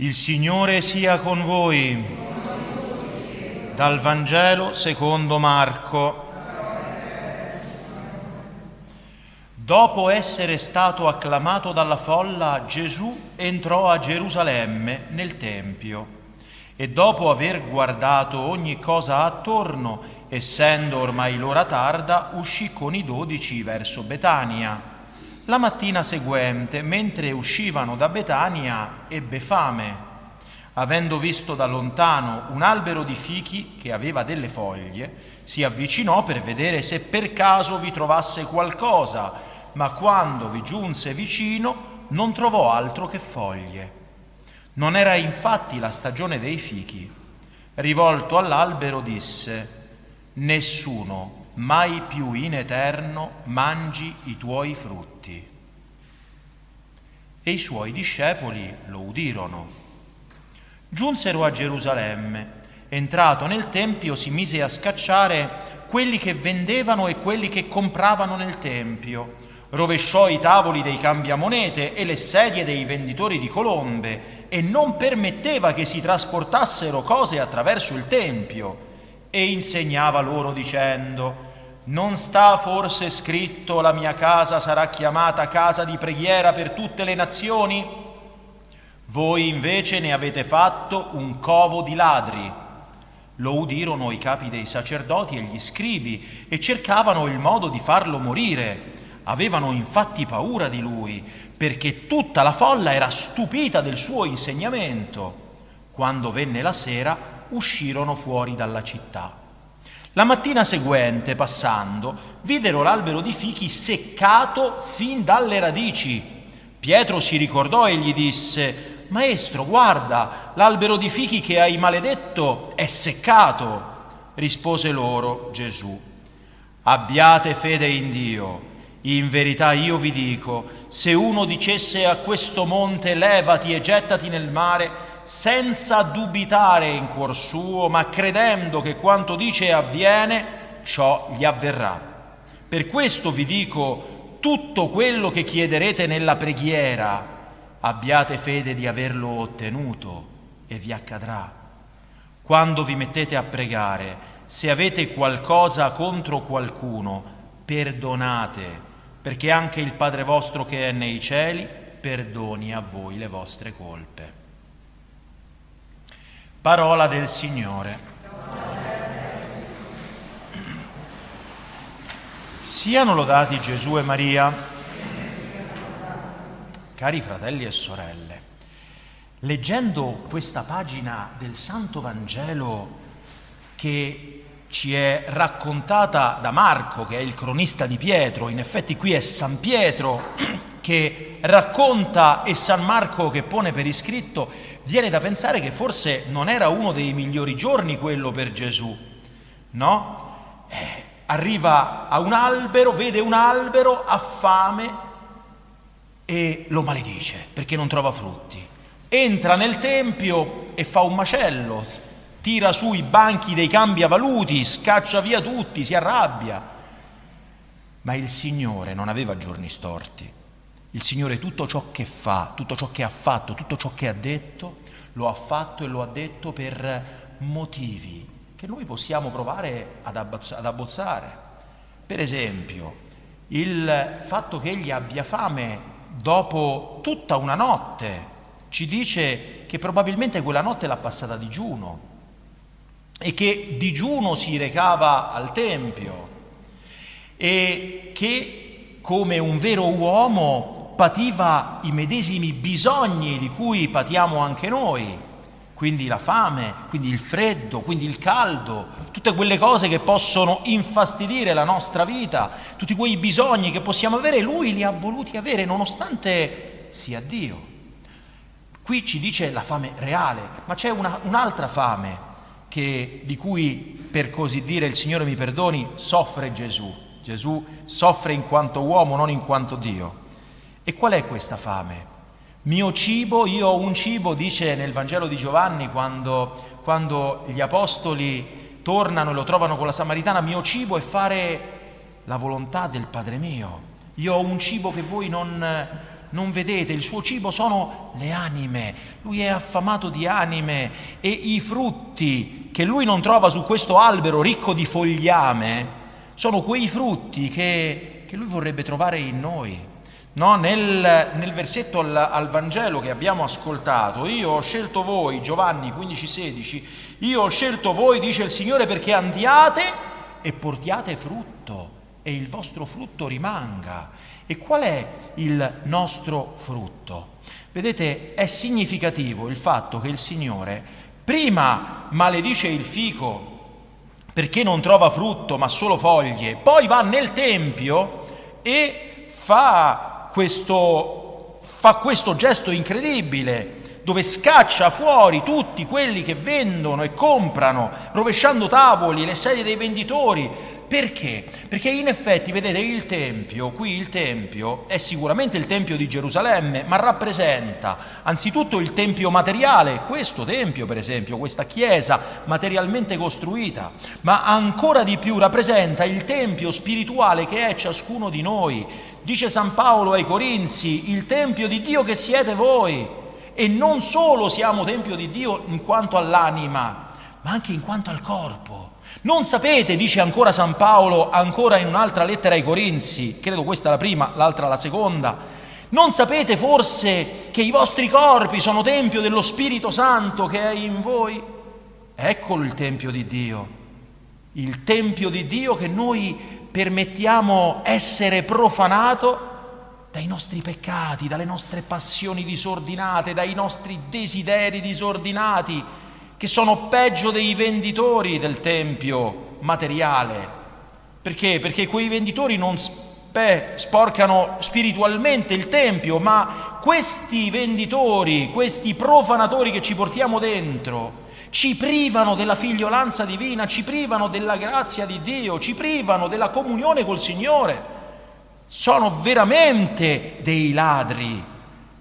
Il Signore sia con voi. Dal Vangelo secondo Marco. Dopo essere stato acclamato dalla folla, Gesù entrò a Gerusalemme nel Tempio e dopo aver guardato ogni cosa attorno, essendo ormai l'ora tarda, uscì con i dodici verso Betania la mattina seguente, mentre uscivano da Betania, ebbe fame. Avendo visto da lontano un albero di fichi che aveva delle foglie, si avvicinò per vedere se per caso vi trovasse qualcosa, ma quando vi giunse vicino non trovò altro che foglie. Non era infatti la stagione dei fichi. Rivolto all'albero disse, Nessuno mai più in eterno mangi i tuoi frutti. E i suoi discepoli lo udirono. Giunsero a Gerusalemme. Entrato nel Tempio si mise a scacciare quelli che vendevano e quelli che compravano nel Tempio. Rovesciò i tavoli dei cambiamonete e le sedie dei venditori di colombe e non permetteva che si trasportassero cose attraverso il Tempio. E insegnava loro dicendo, non sta forse scritto la mia casa sarà chiamata casa di preghiera per tutte le nazioni? Voi invece ne avete fatto un covo di ladri. Lo udirono i capi dei sacerdoti e gli scribi e cercavano il modo di farlo morire. Avevano infatti paura di lui, perché tutta la folla era stupita del suo insegnamento. Quando venne la sera, uscirono fuori dalla città. La mattina seguente, passando, videro l'albero di fichi seccato fin dalle radici. Pietro si ricordò e gli disse, Maestro, guarda, l'albero di fichi che hai maledetto è seccato. Rispose loro Gesù, abbiate fede in Dio. In verità io vi dico, se uno dicesse a questo monte levati e gettati nel mare, senza dubitare in cuor suo, ma credendo che quanto dice avviene, ciò gli avverrà. Per questo vi dico, tutto quello che chiederete nella preghiera, abbiate fede di averlo ottenuto e vi accadrà. Quando vi mettete a pregare, se avete qualcosa contro qualcuno, perdonate, perché anche il Padre vostro che è nei cieli perdoni a voi le vostre colpe. Parola del Signore. Siano lodati Gesù e Maria. Cari fratelli e sorelle, leggendo questa pagina del Santo Vangelo che ci è raccontata da Marco, che è il cronista di Pietro, in effetti qui è San Pietro che racconta e San Marco che pone per iscritto, viene da pensare che forse non era uno dei migliori giorni quello per Gesù, no? Eh, arriva a un albero, vede un albero, ha fame e lo maledice perché non trova frutti. Entra nel tempio e fa un macello, tira su i banchi dei cambiavaluti, scaccia via tutti, si arrabbia. Ma il Signore non aveva giorni storti. Il Signore tutto ciò che fa, tutto ciò che ha fatto, tutto ciò che ha detto, lo ha fatto e lo ha detto per motivi che noi possiamo provare ad, abbozzare. Per esempio, il fatto che egli abbia fame dopo tutta una notte ci dice che probabilmente quella notte l'ha passata a digiuno e che digiuno si recava al Tempio e che come un vero uomo pativa i medesimi bisogni di cui patiamo anche noi, quindi la fame, quindi il freddo, quindi il caldo, tutte quelle cose che possono infastidire la nostra vita, tutti quei bisogni che possiamo avere, lui li ha voluti avere nonostante sia Dio. Qui ci dice la fame reale, ma c'è una, un'altra fame che, di cui, per così dire, il Signore mi perdoni, soffre Gesù Gesù soffre in quanto uomo, non in quanto Dio. E qual è questa fame? Mio cibo, io ho un cibo, dice nel Vangelo di Giovanni quando, quando gli apostoli tornano e lo trovano con la Samaritana, mio cibo è fare la volontà del Padre mio. Io ho un cibo che voi non, non vedete, il suo cibo sono le anime, lui è affamato di anime e i frutti che lui non trova su questo albero ricco di fogliame sono quei frutti che, che lui vorrebbe trovare in noi. No, nel, nel, versetto al, al, Vangelo che abbiamo ascoltato, io ho scelto voi, Giovanni 15,16, io ho scelto voi, dice il Signore, perché andiate e portiate frutto e il vostro frutto rimanga. E qual è il nostro frutto? Vedete, è significativo il fatto che il Signore prima maledice il fico perché non trova frutto ma solo foglie, poi va nel Tempio e fa questo, fa questo gesto incredibile dove scaccia fuori tutti quelli che vendono e comprano, rovesciando tavoli, le sedie dei venditori, perché? Perché in effetti, vedete, il Tempio, qui il Tempio è sicuramente il Tempio di Gerusalemme, ma rappresenta anzitutto il Tempio materiale, questo Tempio per esempio, questa chiesa materialmente costruita, ma ancora di più rappresenta il Tempio spirituale che è ciascuno di noi. Dice San Paolo ai Corinzi, il Tempio di Dio che siete voi. E non solo siamo Tempio di Dio in quanto all'anima, ma anche in quanto al corpo. Non sapete, dice ancora San Paolo, ancora in un'altra lettera ai Corinzi, credo questa la prima, l'altra la seconda, non sapete forse che i vostri corpi sono tempio dello Spirito Santo che è in voi? Eccolo il tempio di Dio, il tempio di Dio che noi permettiamo essere profanato dai nostri peccati, dalle nostre passioni disordinate, dai nostri desideri disordinati che sono peggio dei venditori del tempio materiale. Perché? Perché quei venditori non spe, sporcano spiritualmente il tempio, ma questi venditori, questi profanatori che ci portiamo dentro, ci privano della figliolanza divina, ci privano della grazia di Dio, ci privano della comunione col Signore. Sono veramente dei ladri,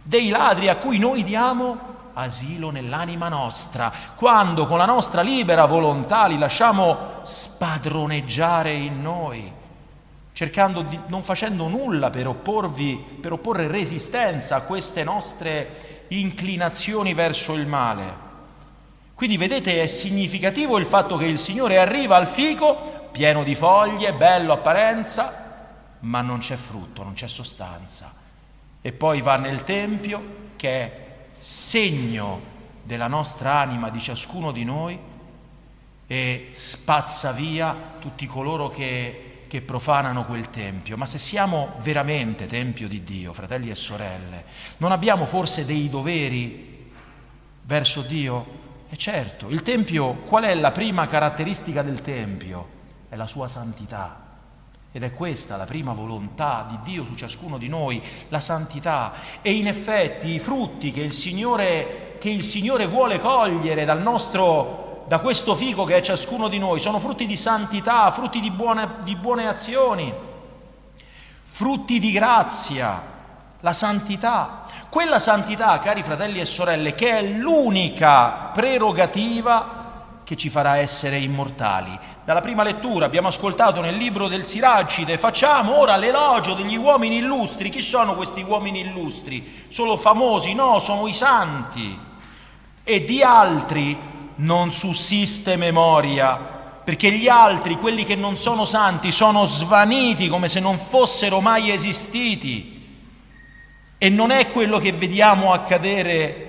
dei ladri a cui noi diamo asilo nell'anima nostra, quando con la nostra libera volontà li lasciamo spadroneggiare in noi, cercando di, non facendo nulla per opporvi, per opporre resistenza a queste nostre inclinazioni verso il male. Quindi vedete è significativo il fatto che il Signore arriva al fico pieno di foglie, bello apparenza, ma non c'è frutto, non c'è sostanza. E poi va nel Tempio che è segno della nostra anima di ciascuno di noi e spazza via tutti coloro che, che profanano quel tempio. Ma se siamo veramente tempio di Dio, fratelli e sorelle, non abbiamo forse dei doveri verso Dio? E certo, il tempio, qual è la prima caratteristica del tempio? È la sua santità. Ed è questa la prima volontà di Dio su ciascuno di noi, la santità. E in effetti i frutti che il Signore, che il Signore vuole cogliere dal nostro, da questo fico che è ciascuno di noi, sono frutti di santità, frutti di buone, di buone azioni, frutti di grazia, la santità. Quella santità, cari fratelli e sorelle, che è l'unica prerogativa che ci farà essere immortali. Dalla prima lettura abbiamo ascoltato nel libro del Siracide, facciamo ora l'elogio degli uomini illustri. Chi sono questi uomini illustri? Solo famosi? No, sono i santi. E di altri non sussiste memoria, perché gli altri, quelli che non sono santi, sono svaniti come se non fossero mai esistiti. E non è quello che vediamo accadere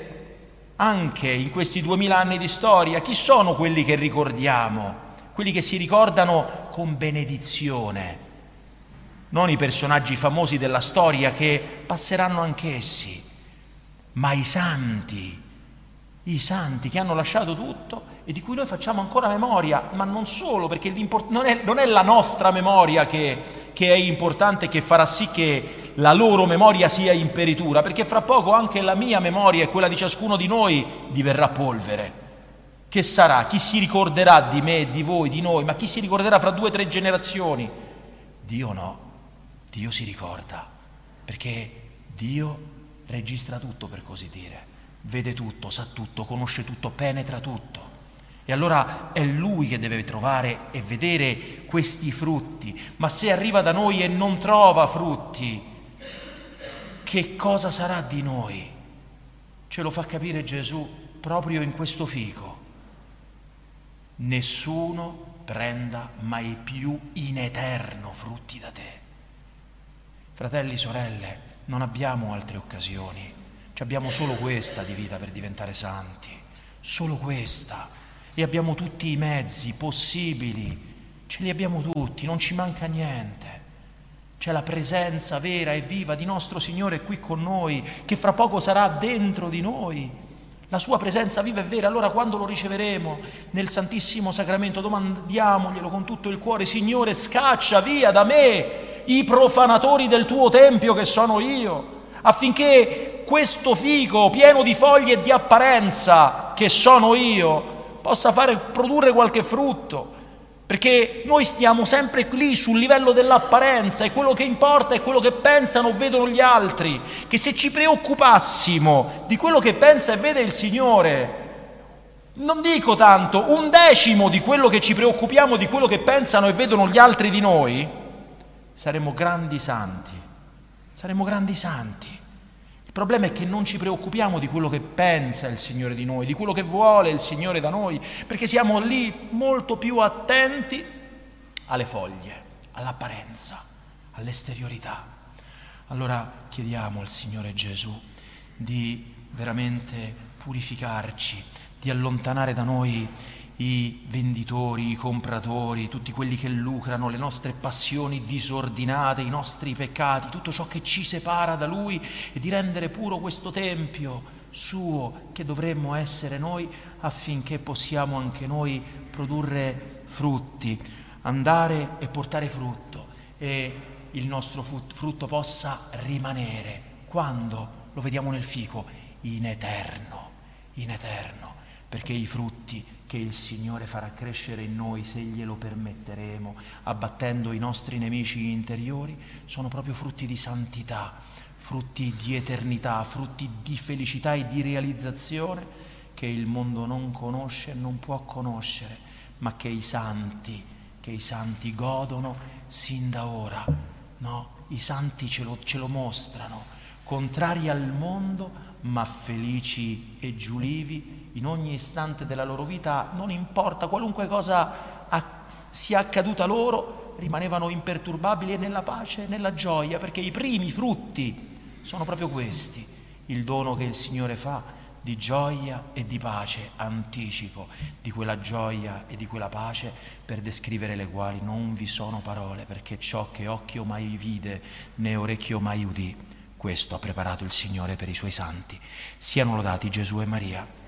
anche in questi duemila anni di storia, chi sono quelli che ricordiamo? Quelli che si ricordano con benedizione, non i personaggi famosi della storia che passeranno anch'essi, ma i santi, i santi che hanno lasciato tutto e di cui noi facciamo ancora memoria, ma non solo, perché non è, non è la nostra memoria che, che è importante, che farà sì che la loro memoria sia imperitura, perché fra poco anche la mia memoria e quella di ciascuno di noi diverrà polvere. Che sarà? Chi si ricorderà di me, di voi, di noi? Ma chi si ricorderà fra due o tre generazioni? Dio no, Dio si ricorda, perché Dio registra tutto per così dire, vede tutto, sa tutto, conosce tutto, penetra tutto. E allora è Lui che deve trovare e vedere questi frutti. Ma se arriva da noi e non trova frutti, che cosa sarà di noi? Ce lo fa capire Gesù proprio in questo fico. Nessuno prenda mai più in eterno frutti da te. Fratelli, sorelle, non abbiamo altre occasioni, abbiamo solo questa di vita per diventare santi, solo questa. E abbiamo tutti i mezzi possibili, ce li abbiamo tutti, non ci manca niente. C'è la presenza vera e viva di nostro Signore qui con noi, che fra poco sarà dentro di noi. La sua presenza viva e vera, allora quando lo riceveremo nel Santissimo Sacramento, domandiamoglielo con tutto il cuore, Signore, scaccia via da me i profanatori del tuo Tempio che sono io, affinché questo fico pieno di foglie e di apparenza che sono io possa fare produrre qualche frutto perché noi stiamo sempre lì sul livello dell'apparenza e quello che importa è quello che pensano o vedono gli altri, che se ci preoccupassimo di quello che pensa e vede il Signore, non dico tanto, un decimo di quello che ci preoccupiamo di quello che pensano e vedono gli altri di noi, saremo grandi santi, saremo grandi santi. Il problema è che non ci preoccupiamo di quello che pensa il Signore di noi, di quello che vuole il Signore da noi, perché siamo lì molto più attenti alle foglie, all'apparenza, all'esteriorità. Allora chiediamo al Signore Gesù di veramente purificarci, di allontanare da noi i venditori, i compratori, tutti quelli che lucrano, le nostre passioni disordinate, i nostri peccati, tutto ciò che ci separa da Lui e di rendere puro questo Tempio suo che dovremmo essere noi affinché possiamo anche noi produrre frutti, andare e portare frutto e il nostro frutto possa rimanere. Quando? Lo vediamo nel fico, in eterno, in eterno, perché i frutti che il Signore farà crescere in noi se glielo permetteremo, abbattendo i nostri nemici interiori, sono proprio frutti di santità, frutti di eternità, frutti di felicità e di realizzazione che il mondo non conosce e non può conoscere, ma che i santi, che i santi godono sin da ora. No? I santi ce lo, ce lo mostrano, contrari al mondo, ma felici e giulivi in ogni istante della loro vita, non importa qualunque cosa sia accaduta loro, rimanevano imperturbabili e nella pace nella gioia, perché i primi frutti sono proprio questi, il dono che il Signore fa di gioia e di pace, anticipo di quella gioia e di quella pace per descrivere le quali non vi sono parole, perché ciò che occhio mai vide né orecchio mai udì, questo ha preparato il Signore per i suoi santi. Siano lodati Gesù e Maria.